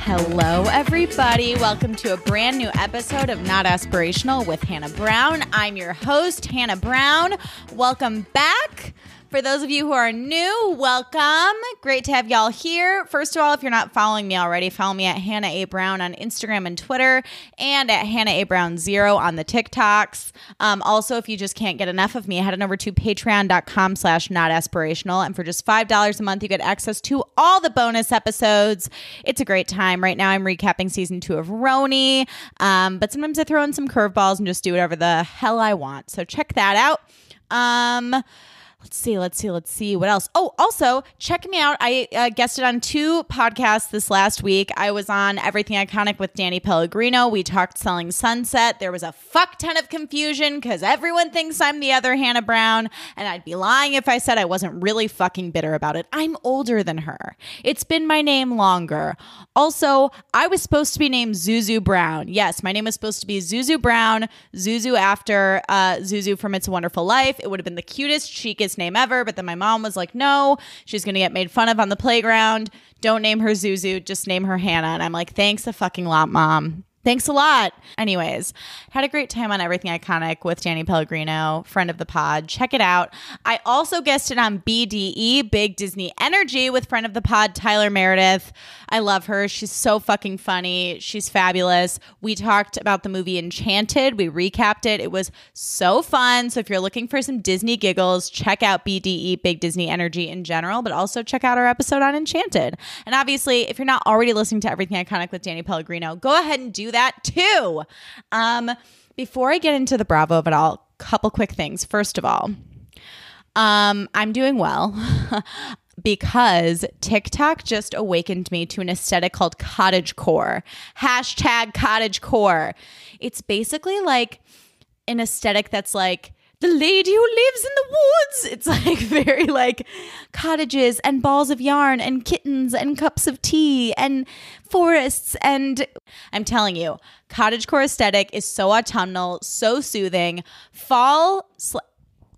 Hello, everybody. Welcome to a brand new episode of Not Aspirational with Hannah Brown. I'm your host, Hannah Brown. Welcome back. For those of you who are new, welcome. Great to have y'all here. First of all, if you're not following me already, follow me at Hannah A. Brown on Instagram and Twitter and at Hannah A. Brown Zero on the TikToks. Um, also, if you just can't get enough of me, head on over to patreon.com slash not aspirational. And for just $5 a month, you get access to all the bonus episodes. It's a great time. Right now, I'm recapping season two of Roni. Um, but sometimes I throw in some curveballs and just do whatever the hell I want. So check that out. Um, Let's see, let's see, let's see what else. Oh, also check me out. I uh, guested on two podcasts this last week. I was on Everything Iconic with Danny Pellegrino. We talked Selling Sunset. There was a fuck ton of confusion because everyone thinks I'm the other Hannah Brown, and I'd be lying if I said I wasn't really fucking bitter about it. I'm older than her. It's been my name longer. Also, I was supposed to be named Zuzu Brown. Yes, my name was supposed to be Zuzu Brown. Zuzu after uh, Zuzu from It's a Wonderful Life. It would have been the cutest, chicest name ever. But then my mom was like, no, she's going to get made fun of on the playground. Don't name her Zuzu, just name her Hannah. And I'm like, thanks a fucking lot, mom. Thanks a lot. Anyways, had a great time on Everything Iconic with Danny Pellegrino, friend of the pod. Check it out. I also guested on BDE, Big Disney Energy, with friend of the pod, Tyler Meredith. I love her. She's so fucking funny. She's fabulous. We talked about the movie Enchanted. We recapped it. It was so fun. So if you're looking for some Disney giggles, check out BDE, Big Disney Energy in general, but also check out our episode on Enchanted. And obviously, if you're not already listening to Everything Iconic with Danny Pellegrino, go ahead and do that that too. Um, before I get into the Bravo of it all, couple quick things. First of all, um, I'm doing well. because TikTok just awakened me to an aesthetic called cottage core. Hashtag cottage core. It's basically like an aesthetic that's like the lady who lives in the woods. It's like very like cottages and balls of yarn and kittens and cups of tea and forests. And I'm telling you, cottagecore aesthetic is so autumnal, so soothing. Fall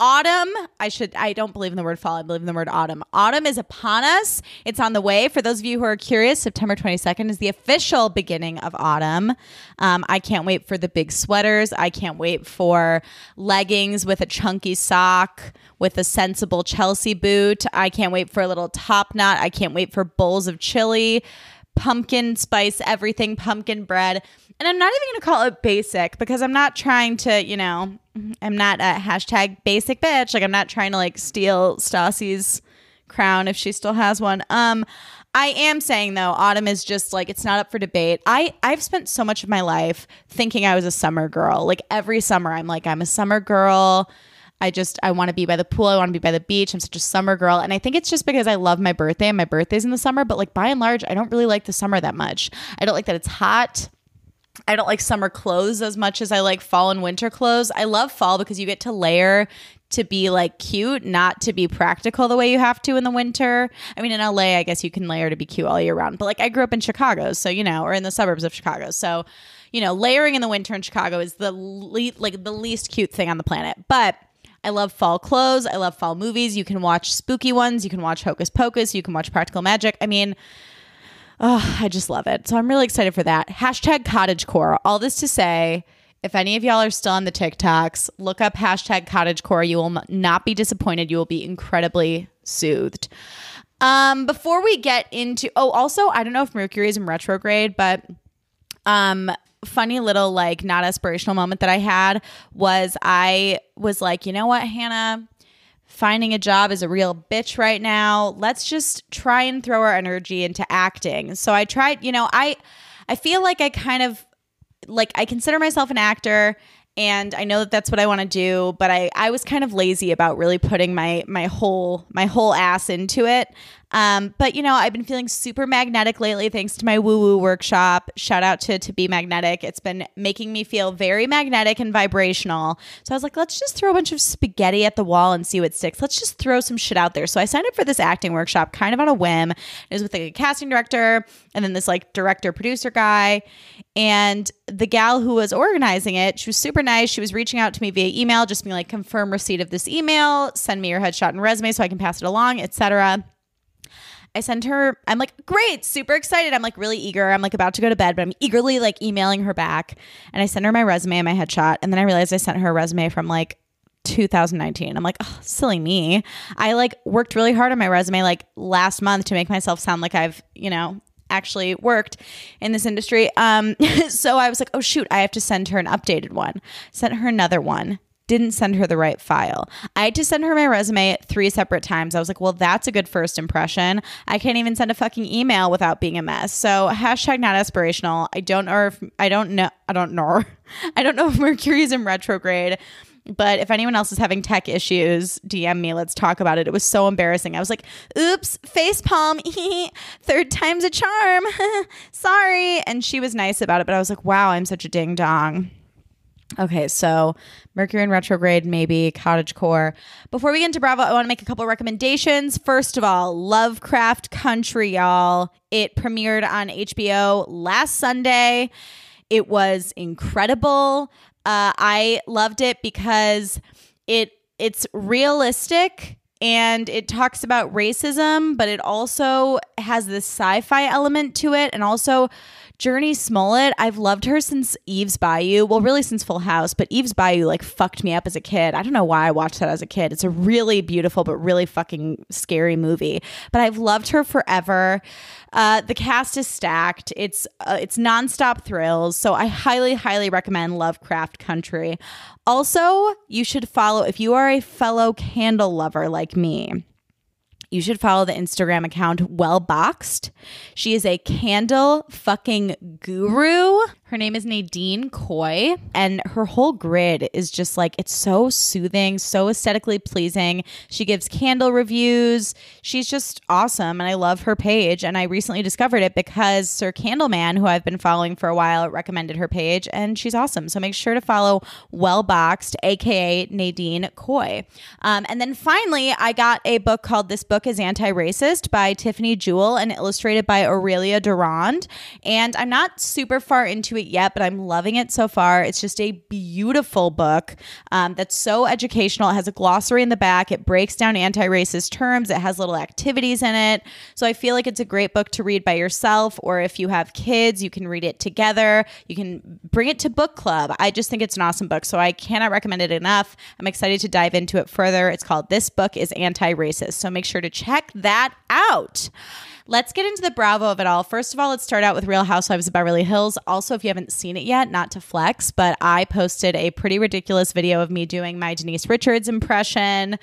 autumn i should i don't believe in the word fall i believe in the word autumn. Autumn is upon us. It's on the way. For those of you who are curious september 22nd is the official beginning of autumn. Um, i can't wait for the big sweaters. I can't wait for leggings with a chunky sock with a sensible chelsea boot. I can't wait for a little top knot. I can't wait for bowls of chili pumpkin spice everything pumpkin bread and I'm not even going to call it basic because I'm not trying to, you know, I'm not a hashtag basic bitch. Like I'm not trying to like steal Stassi's crown if she still has one. Um, I am saying though, autumn is just like it's not up for debate. I I've spent so much of my life thinking I was a summer girl. Like every summer, I'm like I'm a summer girl. I just I want to be by the pool. I want to be by the beach. I'm such a summer girl, and I think it's just because I love my birthday and my birthday's in the summer. But like by and large, I don't really like the summer that much. I don't like that it's hot. I don't like summer clothes as much as I like fall and winter clothes. I love fall because you get to layer to be like cute, not to be practical the way you have to in the winter. I mean, in LA, I guess you can layer to be cute all year round, but like I grew up in Chicago, so you know, or in the suburbs of Chicago. So, you know, layering in the winter in Chicago is the le- like the least cute thing on the planet. But I love fall clothes. I love fall movies. You can watch spooky ones. You can watch Hocus Pocus. You can watch Practical Magic. I mean, Oh, I just love it. So I'm really excited for that. Hashtag cottagecore. All this to say, if any of y'all are still on the TikToks, look up hashtag cottagecore. You will not be disappointed. You will be incredibly soothed. Um, before we get into, oh, also, I don't know if Mercury is in retrograde, but um, funny little like not aspirational moment that I had was I was like, you know what, Hannah, finding a job is a real bitch right now. Let's just try and throw our energy into acting. So I tried, you know, I I feel like I kind of like I consider myself an actor and I know that that's what I want to do, but I I was kind of lazy about really putting my my whole my whole ass into it. Um, but you know, I've been feeling super magnetic lately thanks to my woo woo workshop. Shout out to to be magnetic. It's been making me feel very magnetic and vibrational. So I was like, let's just throw a bunch of spaghetti at the wall and see what sticks. Let's just throw some shit out there. So I signed up for this acting workshop kind of on a whim. It was with like a casting director and then this like director producer guy. And the gal who was organizing it, she was super nice. She was reaching out to me via email, just being like, confirm receipt of this email, send me your headshot and resume so I can pass it along, etc. I send her, I'm like, great, super excited. I'm like really eager. I'm like about to go to bed, but I'm eagerly like emailing her back. And I sent her my resume and my headshot. And then I realized I sent her a resume from like 2019. I'm like, oh, silly me. I like worked really hard on my resume like last month to make myself sound like I've, you know, actually worked in this industry. Um, so I was like, oh shoot, I have to send her an updated one. Sent her another one didn't send her the right file. I had to send her my resume three separate times. I was like, well, that's a good first impression. I can't even send a fucking email without being a mess. So hashtag not aspirational. I don't know if I don't know I don't know. I don't know if Mercury's in retrograde. But if anyone else is having tech issues, DM me. Let's talk about it. It was so embarrassing. I was like, oops, face palm. Third time's a charm. Sorry. And she was nice about it. But I was like, wow, I'm such a ding dong. Okay, so Mercury in retrograde, maybe cottage core. Before we get into Bravo, I want to make a couple recommendations. First of all, Lovecraft Country, y'all. It premiered on HBO last Sunday. It was incredible. Uh, I loved it because it it's realistic and it talks about racism, but it also has this sci-fi element to it, and also Jurnee Smollett, I've loved her since Eve's Bayou. Well, really since Full House, but Eve's Bayou like fucked me up as a kid. I don't know why I watched that as a kid. It's a really beautiful but really fucking scary movie. But I've loved her forever. Uh, the cast is stacked. It's uh, it's nonstop thrills. So I highly highly recommend Lovecraft Country. Also, you should follow if you are a fellow candle lover like me you should follow the Instagram account Well Boxed. She is a candle fucking guru. Her name is Nadine Coy, and her whole grid is just like it's so soothing, so aesthetically pleasing. She gives candle reviews. She's just awesome, and I love her page. And I recently discovered it because Sir Candleman, who I've been following for a while, recommended her page, and she's awesome. So make sure to follow Well Boxed, aka Nadine Coy. Um, and then finally, I got a book called This Book is Anti Racist by Tiffany Jewell and illustrated by Aurelia Durand. And I'm not super far into it it yet, but I'm loving it so far. It's just a beautiful book um, that's so educational. It has a glossary in the back, it breaks down anti racist terms, it has little activities in it. So I feel like it's a great book to read by yourself, or if you have kids, you can read it together. You can bring it to book club. I just think it's an awesome book. So I cannot recommend it enough. I'm excited to dive into it further. It's called This Book is Anti Racist. So make sure to check that out. Let's get into the Bravo of it all. First of all, let's start out with Real Housewives of Beverly Hills. Also, if you haven't seen it yet, not to flex, but I posted a pretty ridiculous video of me doing my Denise Richards impression.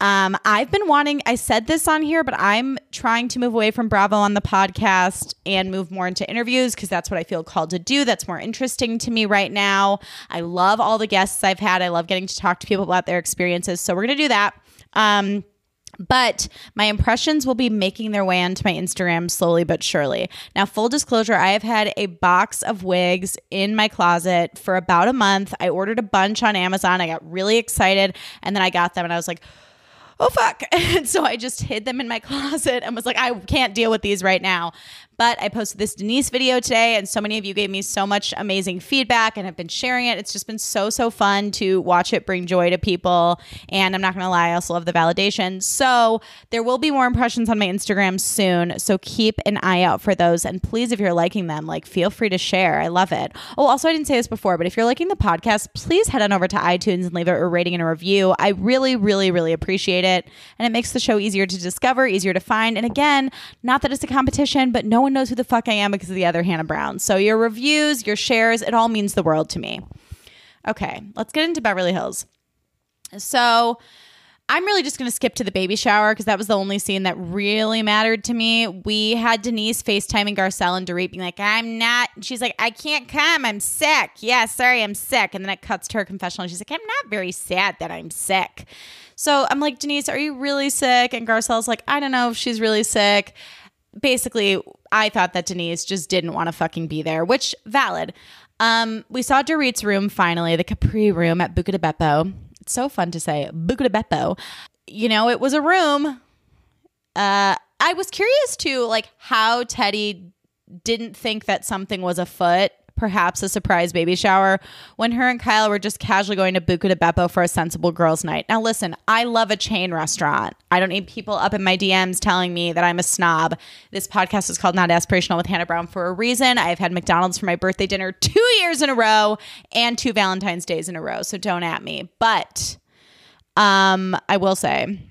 Um, I've been wanting, I said this on here, but I'm trying to move away from Bravo on the podcast and move more into interviews because that's what I feel called to do. That's more interesting to me right now. I love all the guests I've had. I love getting to talk to people about their experiences. So we're going to do that. Um, but my impressions will be making their way onto my Instagram slowly but surely. Now, full disclosure, I have had a box of wigs in my closet for about a month. I ordered a bunch on Amazon. I got really excited and then I got them and I was like, oh fuck. And so I just hid them in my closet and was like, I can't deal with these right now. But I posted this Denise video today, and so many of you gave me so much amazing feedback and have been sharing it. It's just been so, so fun to watch it bring joy to people. And I'm not going to lie, I also love the validation. So there will be more impressions on my Instagram soon. So keep an eye out for those. And please, if you're liking them, like feel free to share. I love it. Oh, also, I didn't say this before, but if you're liking the podcast, please head on over to iTunes and leave a rating and a review. I really, really, really appreciate it. And it makes the show easier to discover, easier to find. And again, not that it's a competition, but no one one knows who the fuck I am because of the other Hannah Brown. So your reviews, your shares, it all means the world to me. Okay, let's get into Beverly Hills. So I'm really just going to skip to the baby shower because that was the only scene that really mattered to me. We had Denise FaceTiming Garcelle and Dorit being like, I'm not, she's like, I can't come. I'm sick. Yeah, sorry, I'm sick. And then it cuts to her confessional. And she's like, I'm not very sad that I'm sick. So I'm like, Denise, are you really sick? And Garcelle's like, I don't know if she's really sick. Basically, I thought that Denise just didn't want to fucking be there, which valid. Um, we saw Dorit's room finally, the Capri room at Buca di Beppo. It's so fun to say Buca di Beppo. You know, it was a room. Uh, I was curious too, like how Teddi didn't think that something was afoot perhaps a surprise baby shower when her and Kyle were just casually going to Buca Beppo for a sensible girls' night. Now, listen, I love a chain restaurant. I don't need people up in my DMs telling me that I'm a snob. This podcast is called Not Aspirational with Hannah Brown for a reason. I've had McDonald's for my birthday dinner two years in a row and two Valentine's days in a row, so don't at me. But um, I will say,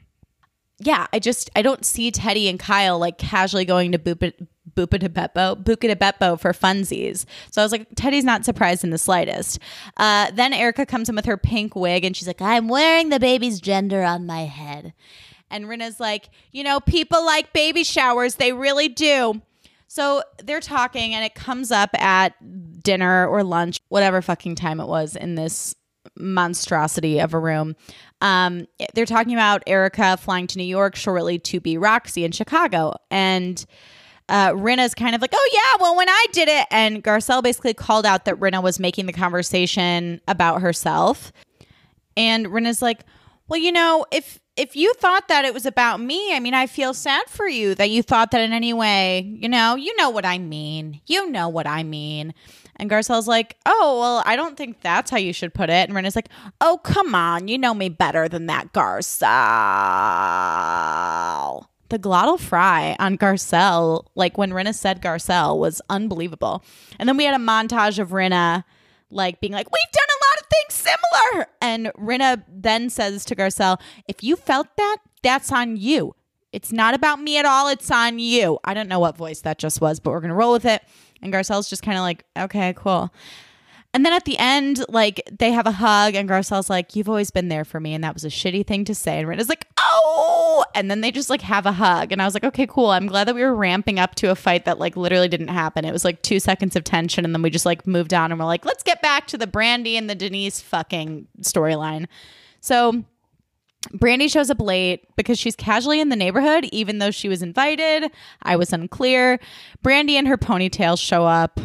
yeah, I just I don't see Teddi and Kyle like casually going to Buca Bupa de Beppo, Buca de Beppo for funsies. So I was like, Teddi's not surprised in the slightest. Uh, then Erika comes in with her pink wig and she's like, I'm wearing the baby's gender on my head. And Rinna's like, you know, people like baby showers. They really do. So they're talking and it comes up at dinner or lunch, whatever fucking time it was in this monstrosity of a room. Um, they're talking about Erika flying to New York shortly to be Roxy in Chicago. And uh, Rinna's kind of like, oh, yeah, well, when I did it. And Garcelle basically called out that Rinna was making the conversation about herself. And Rinna's like, well, you know, if if you thought that it was about me, I mean, I feel sad for you that you thought that in any way, you know, you know what I mean. You know what I mean. And Garcelle's like, oh, well, I don't think that's how you should put it. And Rinna's like, oh, come on. You know me better than that, Garcelle the glottal fry on Garcelle, like when Rinna said Garcelle, was unbelievable. And then we had a montage of Rinna like being like, We've done a lot of things similar. And Rinna then says to Garcelle, If you felt that, that's on you. It's not about me at all. It's on you. I don't know what voice that just was, but we're going to roll with it. And Garcelle's just kind of like, Okay, cool. And then at the end, like they have a hug, and Garcelle's like, "You've always been there for me," and that was a shitty thing to say. And Rinna's like, "Oh!" And then they just like have a hug, and I was like, "Okay, cool." I'm glad that we were ramping up to a fight that like literally didn't happen. It was like two seconds of tension, and then we just like moved on, and we're like, "Let's get back to the Brandi and the Denise fucking storyline." So Brandi shows up late because she's casually in the neighborhood, even though she was invited. I was unclear. Brandi and her ponytail show up.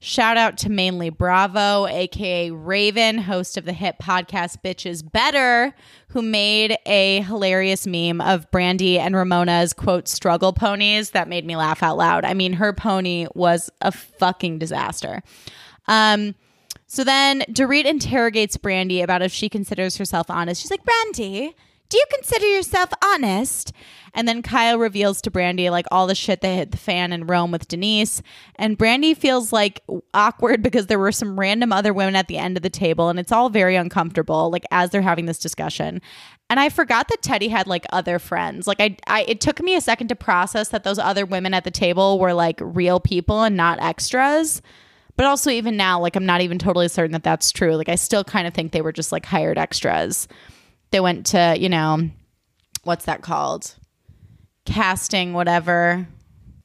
Shout out to mainly Bravo, aka Raven, host of the hit podcast Bitches Better, who made a hilarious meme of Brandi and Ramona's quote struggle ponies that made me laugh out loud. I mean, her pony was a fucking disaster. Um, so then Dorit interrogates Brandi about if she considers herself honest. She's like, Brandi, do you consider yourself honest? And then Kyle reveals to Brandi like all the shit that hit the fan in Rome with Denise. And Brandi feels like awkward because there were some random other women at the end of the table and it's all very uncomfortable, like as they're having this discussion. And I forgot that Teddi had like other friends. Like I, I it took me a second to process that those other women at the table were like real people and not extras. But also even now, like I'm not even totally certain that that's true. Like I still kind of think they were just like hired extras they went to, you know, what's that called? Casting, whatever.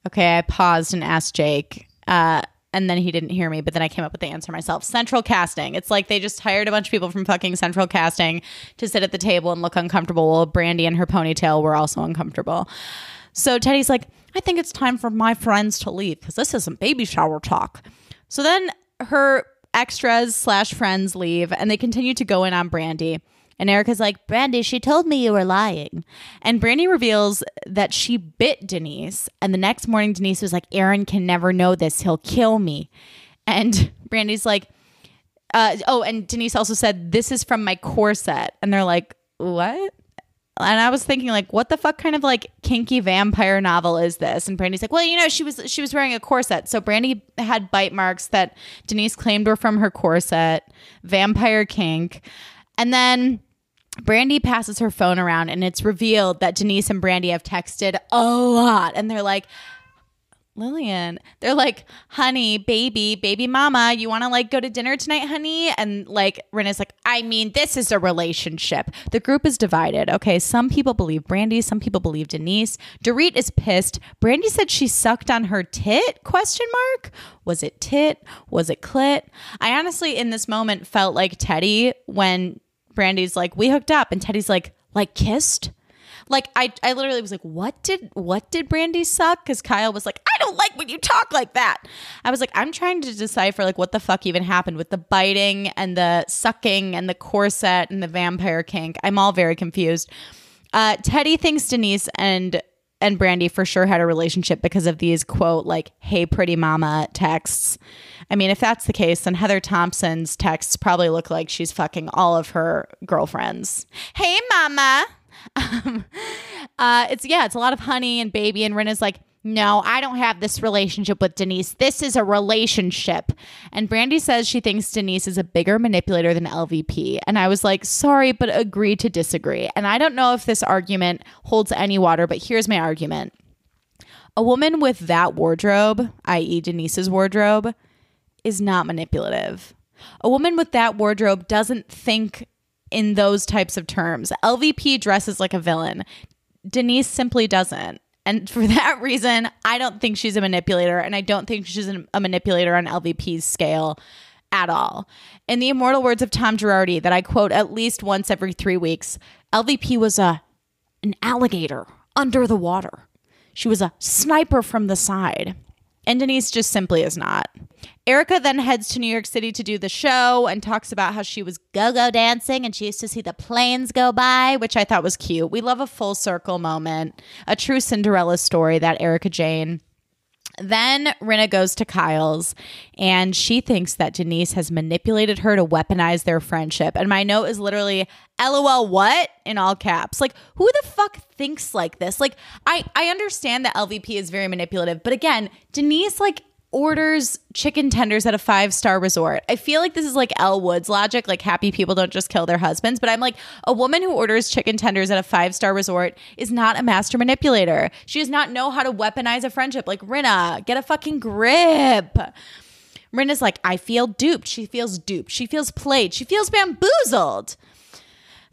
Okay, I paused and asked Jake. Uh, and then he didn't hear me, but then I came up with the answer myself. Central casting. It's like they just hired a bunch of people from fucking central casting to sit at the table and look uncomfortable while Brandi and her ponytail were also uncomfortable. So Teddi's like, I think it's time for my friends to leave because this isn't baby shower talk. So then her extras slash friends leave and they continue to go in on Brandi. And Erika's like, Brandi, she told me you were lying. And Brandi reveals that she bit Denise. And the next morning, Denise was like, Aaron can never know this. He'll kill me. And Brandi's like, uh, oh, and Denise also said, This is from my corset. And they're like, What? And I was thinking, like, what the fuck kind of like kinky vampire novel is this? And Brandi's like, well, you know, she was she was wearing a corset, so Brandi had bite marks that Denise claimed were from her corset, vampire kink, and then Brandi passes her phone around and it's revealed that Denise and Brandi have texted a lot. And they're like Lillian. They're like, honey, baby, baby mama, you want to like go to dinner tonight, honey? And like, Rinna's like, I mean, this is a relationship. The group is divided. Okay. Some people believe Brandi, some people believe Denise. Dorit is pissed. Brandi said she sucked on her tit? Question mark. Was it tit? Was it clit? I honestly, in this moment, felt like Teddi when Brandi's like, we hooked up, and Teddi's like, like kissed like I, I literally was like, what did what did Brandi suck? Because Kyle was like, I don't like when you talk like that. I was like, I'm trying to decipher like what the fuck even happened with the biting and the sucking and the corset and the vampire kink. I'm all very confused. Uh, Teddi thinks Denise and and Brandi for sure had a relationship because of these quote like "Hey, pretty mama" texts. I mean, if that's the case, then Heather Thomson's texts probably look like she's fucking all of her girlfriends. Hey, mama. Um, uh, it's yeah, it's a lot of honey and baby, and Rinna's like, no, I don't have this relationship with Denise. This is a relationship. And Brandi says she thinks Denise is a bigger manipulator than LVP. And I was like, sorry, but agree to disagree. And I don't know if this argument holds any water, but here's my argument. A woman with that wardrobe, i.e., Denise's wardrobe, is not manipulative. A woman with that wardrobe doesn't think in those types of terms. LVP dresses like a villain. Denise simply doesn't. And for that reason, I don't think she's a manipulator, and I don't think she's a manipulator on LVP's scale at all. In the immortal words of Tom Girardi, that I quote at least once every three weeks, LVP was a an alligator under the water. She was a sniper from the side. And Denise just simply is not. Erica then heads to New York City to do the show and talks about how she was go go dancing and she used to see the planes go by, which I thought was cute. We love a full circle moment, a true Cinderella story that Erika Jayne. Then Rinna goes to Kyle's and she thinks that Denise has manipulated her to weaponize their friendship. And my note is literally, LOL, what? In all caps. Like, who the fuck thinks like this? Like, I, I understand that LVP is very manipulative, but again, Denise, like, orders chicken tenders at a five star resort. I feel like this is like Elle Woods logic, like happy people don't just kill their husbands. But I'm like, a woman who orders chicken tenders at a five star resort is not a master manipulator. She does not know how to weaponize a friendship. Like, Rinna, get a fucking grip. Rinna's like, I feel duped. She feels duped. She feels played. She feels bamboozled.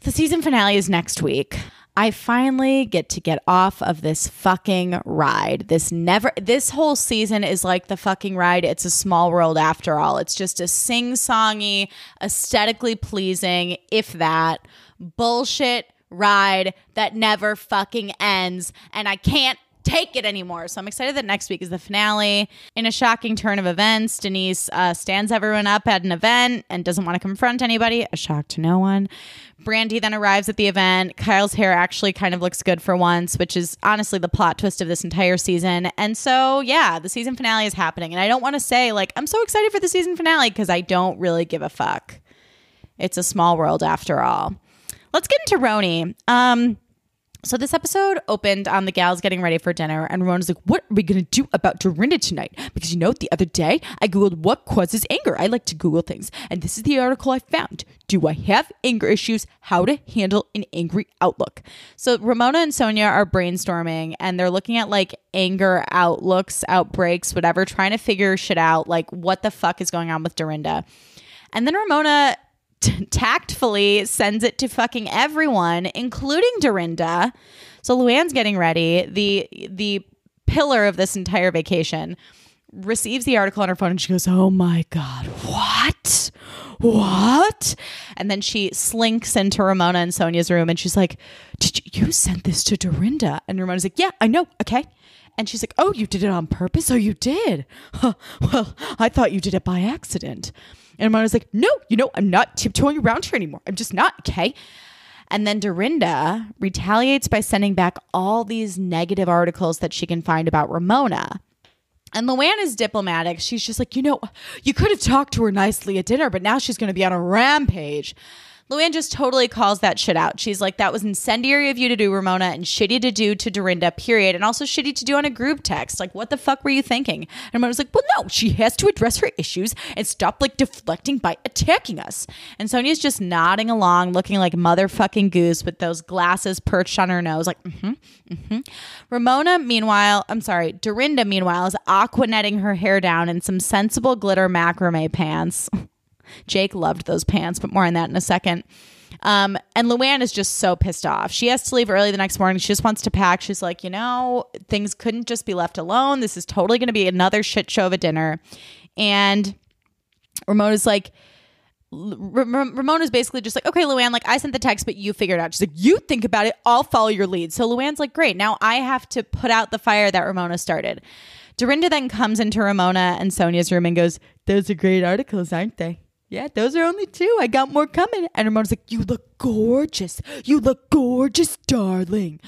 The season finale is next week. I finally get to get off of this fucking ride. This never, this whole season is like the fucking ride. It's a small world after all. It's just a sing songy, aesthetically pleasing, if that, bullshit ride that never fucking ends. And I can't take it anymore. So I'm excited that next week is the finale. In a shocking turn of events, Denise uh, stands everyone up at an event and doesn't want to confront anybody. A shock to no one. Brandi then arrives at the event. Kyle's hair actually kind of looks good for once, which is honestly the plot twist of this entire season. And so, yeah, the season finale is happening. And I don't want to say, like, I'm so excited for the season finale because I don't really give a fuck. It's a small world after all. Let's get into Roni. Um, so this episode opened on the gals getting ready for dinner, and Ramona's like, "What are we gonna do about Dorinda tonight?" Because you know, the other day I googled what causes anger. I like to Google things, and this is the article I found. Do I have anger issues? How to handle an angry outlook. So Ramona and Sonja are brainstorming, and they're looking at like anger outlooks, outbreaks, whatever, trying to figure shit out, like what the fuck is going on with Dorinda. And then Ramona tactfully sends it to fucking everyone, including Dorinda. So Luann's getting ready. The the pillar of this entire vacation receives the article on her phone and she goes, "Oh my god, what?" What? And then she slinks into Ramona and Sonja's room and she's like, Did you, you send this to Dorinda? And Ramona's like, Yeah, I know. Okay. And she's like, Oh, you did it on purpose? Oh, you did? Huh. Well, I thought you did it by accident. And Ramona's like, no, you know, I'm not tiptoeing around here anymore. I'm just not, okay? And then Dorinda retaliates by sending back all these negative articles that she can find about Ramona. And Luann is diplomatic. She's just like, you know, you could have talked to her nicely at dinner, but now she's going to be on a rampage. Luann just totally calls that shit out. She's like, that was incendiary of you to do, Ramona, and shitty to do to Dorinda, period. And also shitty to do on a group text. Like, what the fuck were you thinking? And Ramona's like, well, no, she has to address her issues and stop like deflecting by attacking us. And Sonja's just nodding along, looking like motherfucking goose with those glasses perched on her nose, like, mm-hmm, mm-hmm. Ramona, meanwhile, I'm sorry, Dorinda, meanwhile, is aquanetting her hair down in some sensible glitter macrame pants. Jake loved those pants, but more on that in a second. Um, and Luann is just so pissed off. She has to leave early the next morning. She just wants to pack. She's like, you know, things couldn't just be left alone. This is totally going to be another shit show of a dinner. And Ramona's like, Ramona's basically just like, okay, Luann, like I sent the text, but you figured out. She's like, you think about it, I'll follow your lead. So Luann's like, great. Now I have to put out the fire that Ramona started. Dorinda then comes into Ramona and Sonja's room and goes, those are great articles, aren't they? Yeah, those are only two. I got more coming. And Ramona's like, You look gorgeous. You look gorgeous, darling.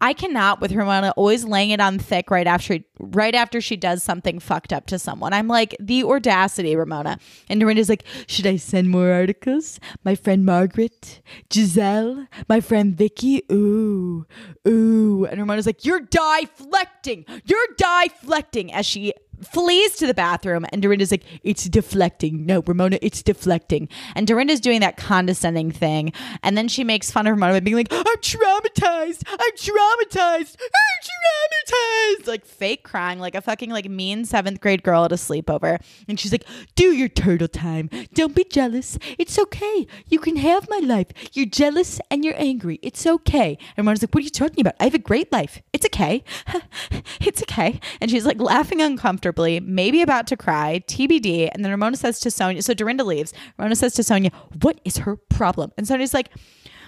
I cannot with Ramona always laying it on thick right after right after she does something fucked up to someone. I'm like, the audacity, Ramona. And Dorinda's like, should I send more articles? My friend Margaret, Giselle, my friend Vicky. Ooh, ooh. And Ramona's like, you're deflecting. You're deflecting as she flees to the bathroom and Dorinda's like, it's deflecting. No, Ramona, it's deflecting. And Dorinda's doing that condescending thing. And then she makes fun of Ramona by being like, I'm traumatized. I'm traumatized. I'm traumatized. Like fake crying, like a fucking like mean seventh grade girl at a sleepover. And she's like, do your turtle time. Don't be jealous. It's okay. You can have my life. You're jealous and you're angry. It's okay. And Ramona's like, what are you talking about? I have a great life. It's okay. it's okay. And she's like laughing uncomfortably comfortably, maybe about to cry, TBD. And then Ramona says to Sonja, so Dorinda leaves. Ramona says to Sonja, What is her problem? And Sonja's like,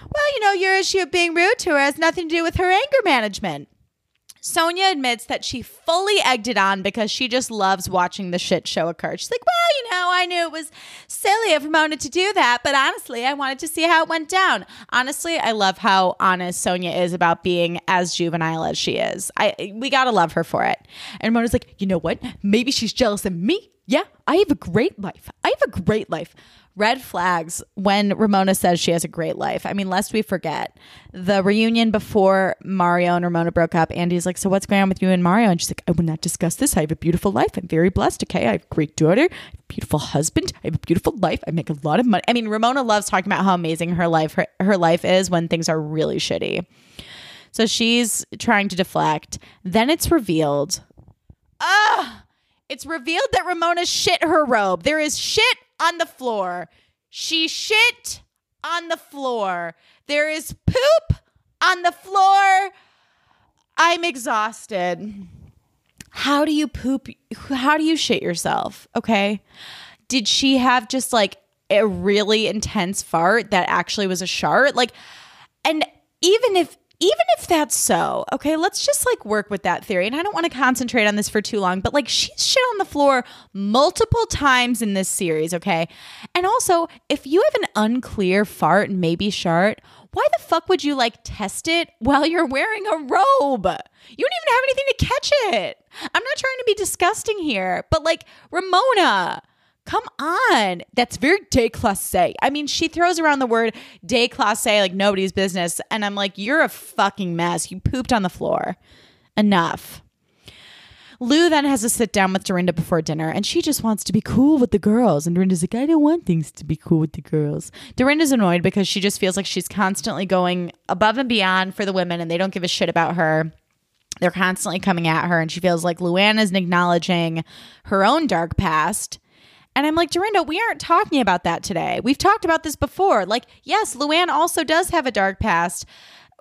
Well, you know, your issue of being rude to her has nothing to do with her anger management. Sonja admits that she fully egged it on because she just loves watching the shit show occur. She's like, well, you know, I knew it was silly of Ramona to do that, but honestly, I wanted to see how it went down. Honestly, I love how honest Sonja is about being as juvenile as she is. I we gotta love her for it. And Ramona's like, you know what? Maybe she's jealous of me. Yeah, I have a great life. I have a great life red flags when Ramona says she has a great life. I mean, lest we forget the reunion before Mario and Ramona broke up. Andy's like, So what's going on with you and Mario? And she's like, I will not discuss this. I have a beautiful life. I'm very blessed. Okay. I have a great daughter, beautiful husband. I have a beautiful life. I make a lot of money. I mean, Ramona loves talking about how amazing her life her, her life is when things are really shitty. So she's trying to deflect. Then it's revealed. Ah! It's revealed that Ramona shit her robe. There is shit on the floor. She shit on the floor. There is poop on the floor. I'm exhausted. How do you poop? How do you shit yourself? Okay. Did she have just like a really intense fart that actually was a shart? Like, and even if even if that's so, okay, let's just like work with that theory. And I don't want to concentrate on this for too long, but like she's shit on the floor multiple times in this series, okay? And also, if you have an unclear fart and maybe shart, why the fuck would you like test it while you're wearing a robe? You don't even have anything to catch it. I'm not trying to be disgusting here, but like Ramona, Come on. That's very déclassé. I mean, she throws around the word déclassé like nobody's business. And I'm like, you're a fucking mess. You pooped on the floor. Enough. Lou then has to sit down with Dorinda before dinner, and she just wants to be cool with the girls. And Dorinda's like, I don't want things to be cool with the girls. Dorinda's annoyed because she just feels like she's constantly going above and beyond for the women, and they don't give a shit about her. They're constantly coming at her, and she feels like Luann isn't acknowledging her own dark past and I'm like, Dorinda, we aren't talking about that today. We've talked about this before. Like, yes, Luann also does have a dark past.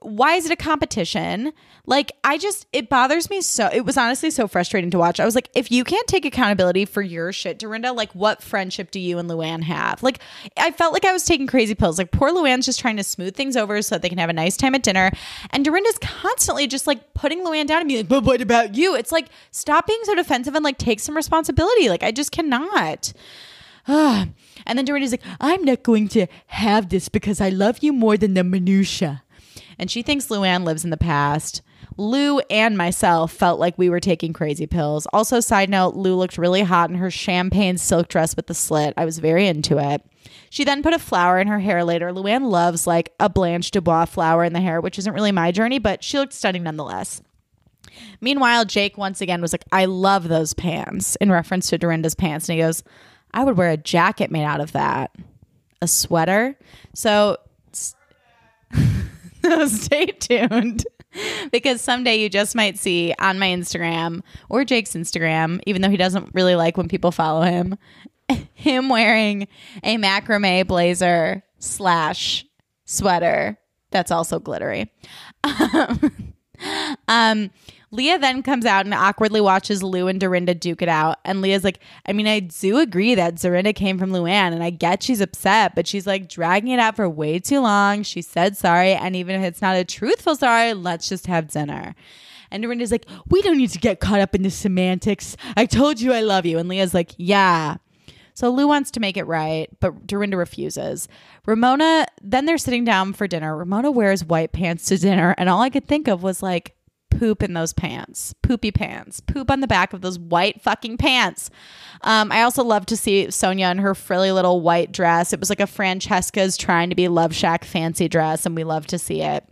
Why is it a competition? Like, I just, it bothers me so. It was honestly so frustrating to watch. I was like, if you can't take accountability for your shit, Dorinda, like, what friendship do you and Luann have? Like, I felt like I was taking crazy pills. Like, poor Luann's just trying to smooth things over so that they can have a nice time at dinner. And Dorinda's constantly just like putting Luann down and being like, but what about you? It's like, stop being so defensive and like take some responsibility. Like, I just cannot. and then Dorinda's like, I'm not going to have this because I love you more than the minutia. And she thinks Luann lives in the past. Lou and myself felt like we were taking crazy pills. Also, side note, Lou looked really hot in her champagne silk dress with the slit. I was very into it. She then put a flower in her hair later. Luann loves like a Blanche Dubois flower in the hair, which isn't really my journey, but she looked stunning nonetheless. Meanwhile, Jake once again was like, I love those pants in reference to Dorinda's pants. And he goes, I would wear a jacket made out of that. A sweater. So, so stay tuned because someday you just might see on my Instagram or Jake's Instagram, even though he doesn't really like when people follow him, him wearing a macrame blazer slash sweater that's also glittery. um, Leah then comes out and awkwardly watches Lou and Dorinda duke it out. And Leah's like, I mean, I do agree that Dorinda came from Luann, and I get she's upset, but she's like dragging it out for way too long. She said sorry, and even if it's not a truthful sorry, let's just have dinner. And Dorinda's like, we don't need to get caught up in the semantics. I told you I love you. And Leah's like, yeah. So Lou wants to make it right, but Dorinda refuses. Ramona, then they're sitting down for dinner. Ramona wears white pants to dinner, and all I could think of was like, poop in those pants, poopy pants, poop on the back of those white fucking pants. Um, I also love to see Sonja in her frilly little white dress. It was like a Francesca's trying to be LoveShackFancy dress, and we love to see it.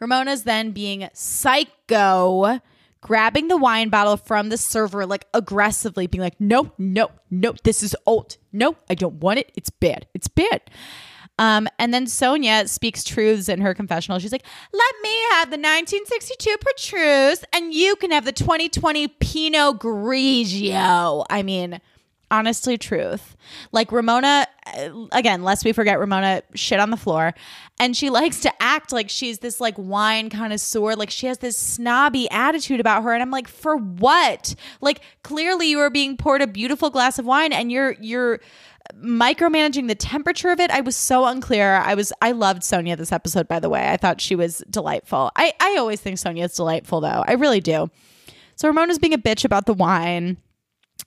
Ramona's then being psycho, grabbing the wine bottle from the server, like aggressively, being like, no, no, no, this is old. No, I don't want it. It's bad. It's bad. Um, and then Sonja speaks truths in her confessional. She's like, let me have the 1962 Petrus and you can have the 2020 Pinot Grigio. I mean, honestly, truth. Like Ramona, uh, again, lest we forget, Ramona shit on the floor. And she likes to act like she's this like wine connoisseur. Like she has this snobby attitude about her. And I'm like, for what? Like clearly you are being poured a beautiful glass of wine and you're, you're, micromanaging the temperature of it i was so unclear. I was i loved sonja this episode by the way. I thought she was delightful. I i always think sonja is delightful though. I really do. So ramona's being a bitch about the wine.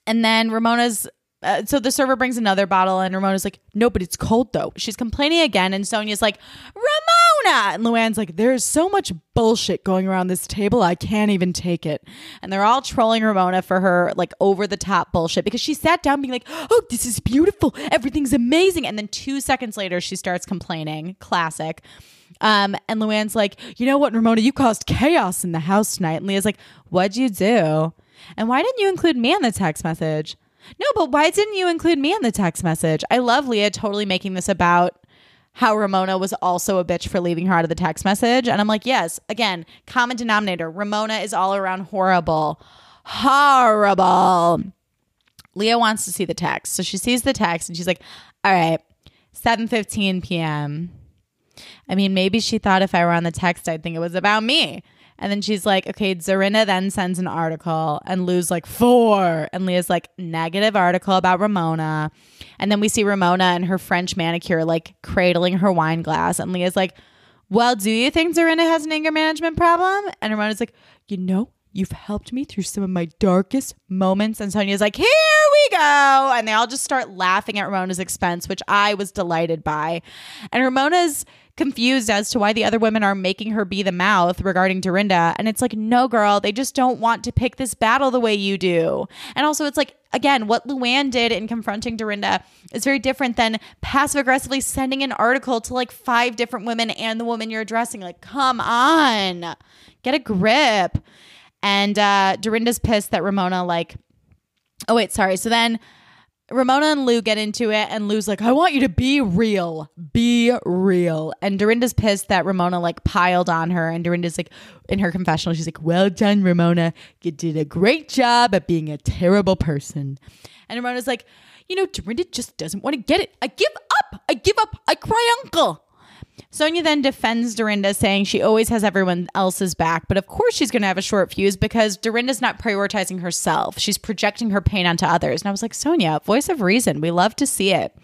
And then ramona's uh, so the server brings another bottle and ramona's like no but it's cold though. She's complaining again and sonja's like and Luann's like, there's so much bullshit going around this table, I can't even take it. And they're all trolling Ramona for her like over the top bullshit because she sat down being like, oh, this is beautiful. Everything's amazing. And then two seconds later, she starts complaining. Classic. Um, and Luann's like, you know what, Ramona, you caused chaos in the house tonight. And Leah's like, what'd you do? And why didn't you include me in the text message? No, but why didn't you include me in the text message? I love Leah totally making this about how Ramona was also a bitch for leaving her out of the text message. And I'm like, yes, again, common denominator. Ramona is all around horrible. Horrible. Leah wants to see the text. So she sees the text and she's like, all right, 7:15 p.m. I mean, maybe she thought if I were on the text, I'd think it was about me. And then she's like, okay, Zarina then sends an article, and Lou's like, four. And Leah's like, negative article about Ramona. And then we see Ramona and her French manicure like cradling her wine glass. And Leah's like, well, do you think Zarina has an anger management problem? And Ramona's like, you know, You've helped me through some of my darkest moments. And Sonja's like, Here we go. And they all just start laughing at Ramona's expense, which I was delighted by. And Ramona's confused as to why the other women are making her be the mouth regarding Dorinda. And it's like, no, girl, they just don't want to pick this battle the way you do. And also, it's like, again, what Luann did in confronting Dorinda is very different than passive aggressively sending an article to like five different women and the woman you're addressing. Like, come on, get a grip. And uh, Dorinda's pissed that Ramona, like, oh, wait, sorry. So then Ramona and Lou get into it, and Lou's like, I want you to be real. Be real. And Dorinda's pissed that Ramona like piled on her. And Dorinda's like, in her confessional, she's like, Well done, Ramona. You did a great job at being a terrible person. And Ramona's like, You know, Dorinda just doesn't want to get it. I give up. I give up. I cry uncle. Sonja then defends Dorinda, saying she always has everyone else's back, but of course she's going to have a short fuse because Dorinda's not prioritizing herself. She's projecting her pain onto others. And I was like, Sonja, voice of reason. We love to see it.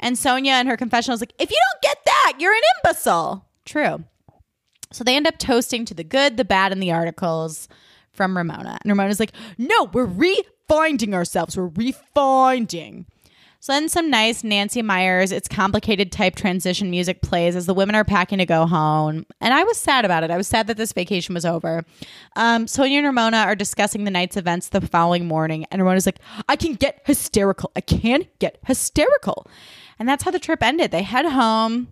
And Sonja in her confessional is like, if you don't get that, you're an imbecile. True. So they end up toasting to the good, the bad, and the articles from Ramona. And Ramona's like, no, we're refinding ourselves. We're refinding. So then some nice Nancy Meyers, it's complicated type transition music plays as the women are packing to go home. And I was sad about it. I was sad that this vacation was over. Um, Sonja and Ramona are discussing the night's events the following morning. And Ramona's like, I can get hysterical. I can get hysterical. And that's how the trip ended. They head home.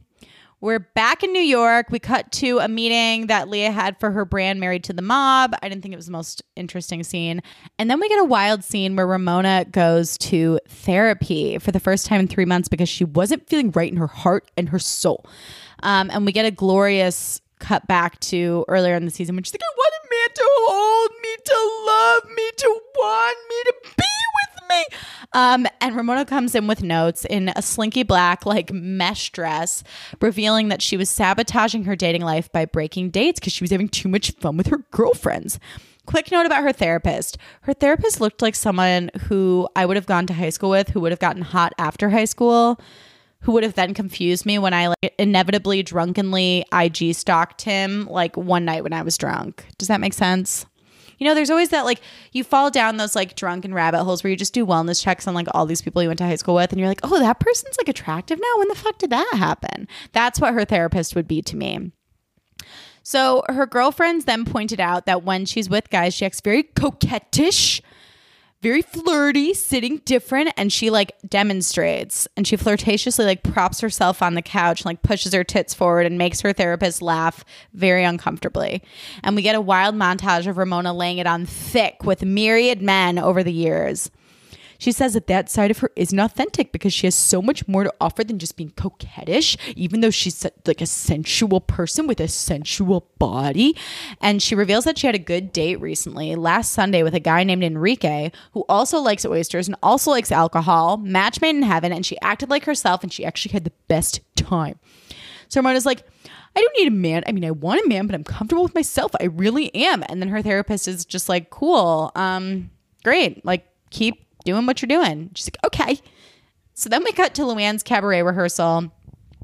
We're back in New York. We cut to a meeting that Leah had for her brand Married to the Mob. I didn't think it was the most interesting scene. And then we get a wild scene where Ramona goes to therapy for the first time in three months because she wasn't feeling right in her heart and her soul. Um, and we get a glorious cut back to earlier in the season when she's like, I want a man to hold me, to love me, to want me, to be me. Um, and Ramona comes in with notes in a slinky black, like mesh dress, revealing that she was sabotaging her dating life by breaking dates because she was having too much fun with her girlfriends. Quick note about her therapist. Her therapist looked like someone who I would have gone to high school with, who would have gotten hot after high school, who would have then confused me when I like inevitably drunkenly IG stalked him like one night when I was drunk. Does that make sense? You know, there's always that like you fall down those like drunken rabbit holes where you just do wellness checks on like all these people you went to high school with and you're like, "Oh, that person's like attractive now. When the fuck did that happen?" That's what her therapist would be to me. So her girlfriends then pointed out that when she's with guys, she acts very coquettish, very flirty, sitting different, and she like demonstrates and she flirtatiously like props herself on the couch and like pushes her tits forward and makes her therapist laugh very uncomfortably. And we get a wild montage of Ramona laying it on thick with myriad men over the years. She says that that side of her isn't authentic because she has so much more to offer than just being coquettish, even though she's like a sensual person with a sensual body. And she reveals that she had a good date recently, last Sunday, with a guy named Enrique, who also likes oysters and also likes alcohol, match made in heaven. And she acted like herself and she actually had the best time. So Ramona's like, I don't need a man. I mean, I want a man, but I'm comfortable with myself. I really am. And then her therapist is just like, cool. Um, great. Like, keep doing what you're doing. She's like, okay. So then we cut to Luann's cabaret rehearsal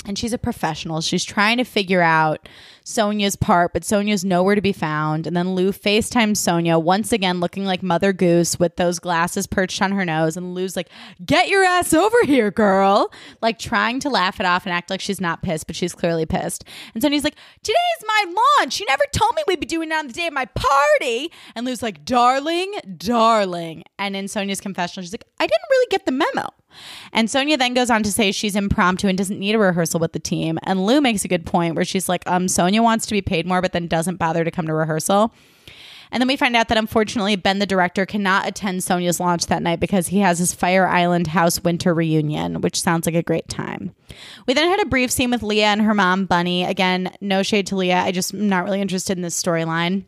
and she's a professional. She's trying to figure out Sonja's part, but Sonja's nowhere to be found. And then Lou FaceTimes Sonja, once again looking like Mother Goose with those glasses perched on her nose. And Lou's like, Get your ass over here, girl. Like trying to laugh it off and act like she's not pissed, but she's clearly pissed. And Sonja's like, Today is my launch. You never told me we'd be doing it on the day of my party. And Lou's like, Darling, darling. And in Sonja's confessional, she's like, I didn't really get the memo. And Sonja then goes on to say she's impromptu and doesn't need a rehearsal with the team. And Lou makes a good point where she's like, um, Sonja wants to be paid more, but then doesn't bother to come to rehearsal. And then we find out that unfortunately, Ben, the director, cannot attend Sonja's launch that night because he has his Fire Island House winter reunion, which sounds like a great time. We then had a brief scene with Leah and her mom, Bunny. Again, no shade to Leah. I just am not really interested in this storyline.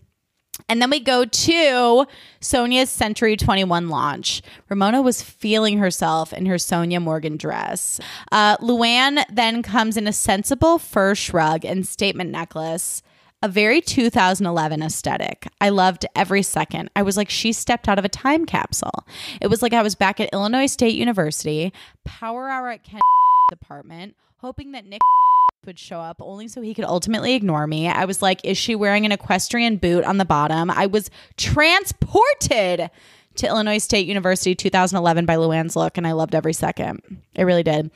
And then we go to Sonja's Century 21 launch. Ramona was feeling herself in her Sonja Morgan dress. Uh, Luann then comes in a sensible fur shrug and statement necklace. A very 2011 aesthetic. I loved every second. I was like, she stepped out of a time capsule. It was like I was back at Illinois State University, power hour at Ken's apartment, hoping that Nick would show up only so he could ultimately ignore me. I was like, is she wearing an equestrian boot on the bottom? I was transported to Illinois State University 2011 by Luann's look, and I loved every second. It really did.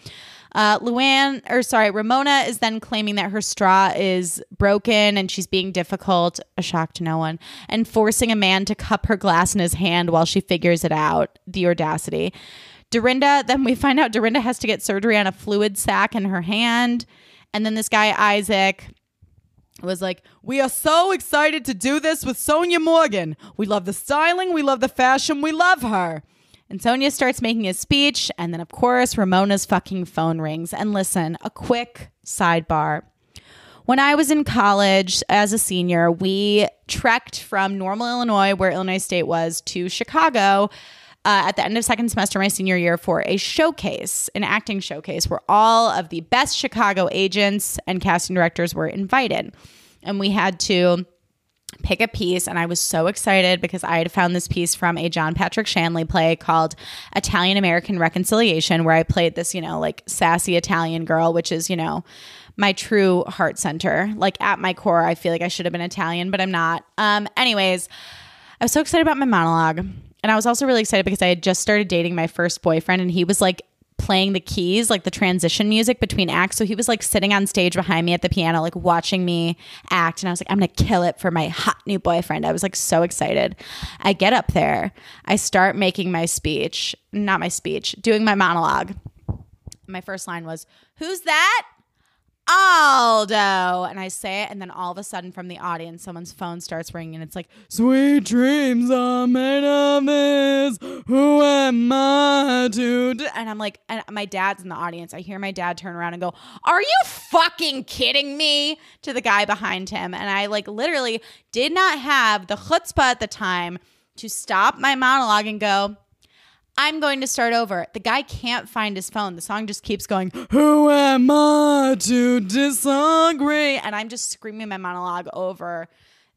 Uh, Luann, or sorry, Ramona is then claiming that her straw is broken and she's being difficult, a shock to no one, and forcing a man to cup her glass in his hand while she figures it out. The audacity. Dorinda, then we find out Dorinda has to get surgery on a fluid sac in her hand. And then this guy, Isaac, was like, We are so excited to do this with Sonja Morgan. We love the styling, we love the fashion, we love her. And Sonja starts making a speech, and then, of course, Ramona's fucking phone rings. And listen, a quick sidebar. When I was in college as a senior, we trekked from Normal, Illinois, where Illinois State was, to Chicago uh, at the end of second semester my senior year for a showcase, an acting showcase where all of the best Chicago agents and casting directors were invited. And we had to pick a piece and I was so excited because I had found this piece from a John Patrick Shanley play called Italian American Reconciliation where I played this, you know, like sassy Italian girl, which is, you know, my true heart center. Like at my core, I feel like I should have been Italian, but I'm not. Um anyways, I was so excited about my monologue. And I was also really excited because I had just started dating my first boyfriend and he was like playing the keys, like the transition music between acts. So he was like sitting on stage behind me at the piano, like watching me act. And I was like, I'm going to kill it for my hot new boyfriend. I was like so excited. I get up there, I start making my speech, not my speech, doing my monologue. My first line was, Who's that? Aldo. And I say it, and then all of a sudden from the audience, someone's phone starts ringing, and it's like, Sweet dreams are made of this. Who am I do-" And I'm like, and my dad's in the audience. I hear my dad turn around and go, Are you fucking kidding me? To the guy behind him. And I like literally did not have the chutzpah at the time to stop my monologue and go, I'm going to start over. The guy can't find his phone. The song just keeps going, Who am I to disagree? And I'm just screaming my monologue over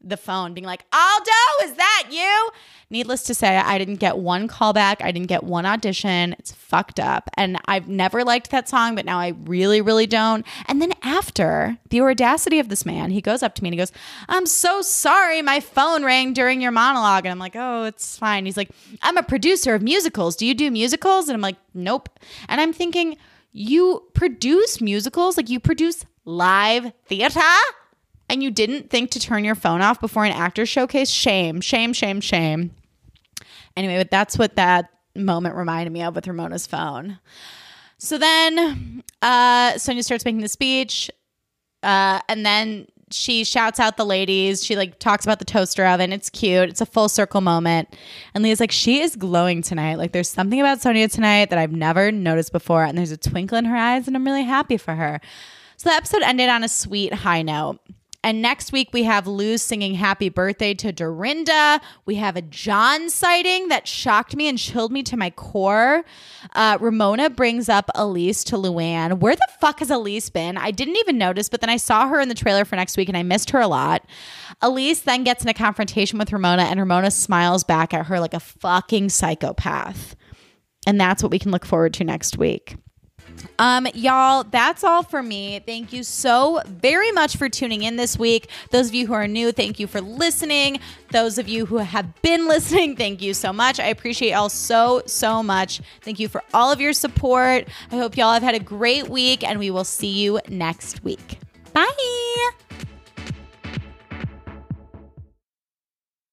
the phone, being like, Aldo, is that you? Needless to say, I didn't get one call back. I didn't get one audition. It's fucked up. And I've never liked that song, but now I really, really don't. And then after the audacity of this man, he goes up to me and he goes, I'm so sorry. My phone rang during your monologue. And I'm like, oh, it's fine. He's like, I'm a producer of musicals. Do you do musicals? And I'm like, nope. And I'm thinking, you produce musicals? Like you produce live theater? And you didn't think to turn your phone off before an actor showcase, shame, shame, shame, shame. Anyway, but that's what that moment reminded me of with Ramona's phone. So then uh, Sonja starts making the speech, uh, and then she shouts out the ladies. She like talks about the toaster oven. It's cute. It's a full circle moment. And Leah's like, she is glowing tonight. Like there's something about Sonja tonight that I've never noticed before, and there's a twinkle in her eyes, and I'm really happy for her. So the episode ended on a sweet high note. And next week we have Luz singing happy birthday to Dorinda. We have a John sighting that shocked me and chilled me to my core. Uh, Ramona brings up Elyse to Luann. Where the fuck has Elyse been? I didn't even notice, but then I saw her in the trailer for next week and I missed her a lot. Elyse then gets in a confrontation with Ramona and Ramona smiles back at her like a fucking psychopath. And that's what we can look forward to next week. Um, y'all, that's all for me. Thank you so very much for tuning in this week. Those of you who are new, thank you for listening. Those of you who have been listening, thank you so much. I appreciate y'all so, so much. Thank you for all of your support. I hope y'all have had a great week, and we will see you next week. Bye.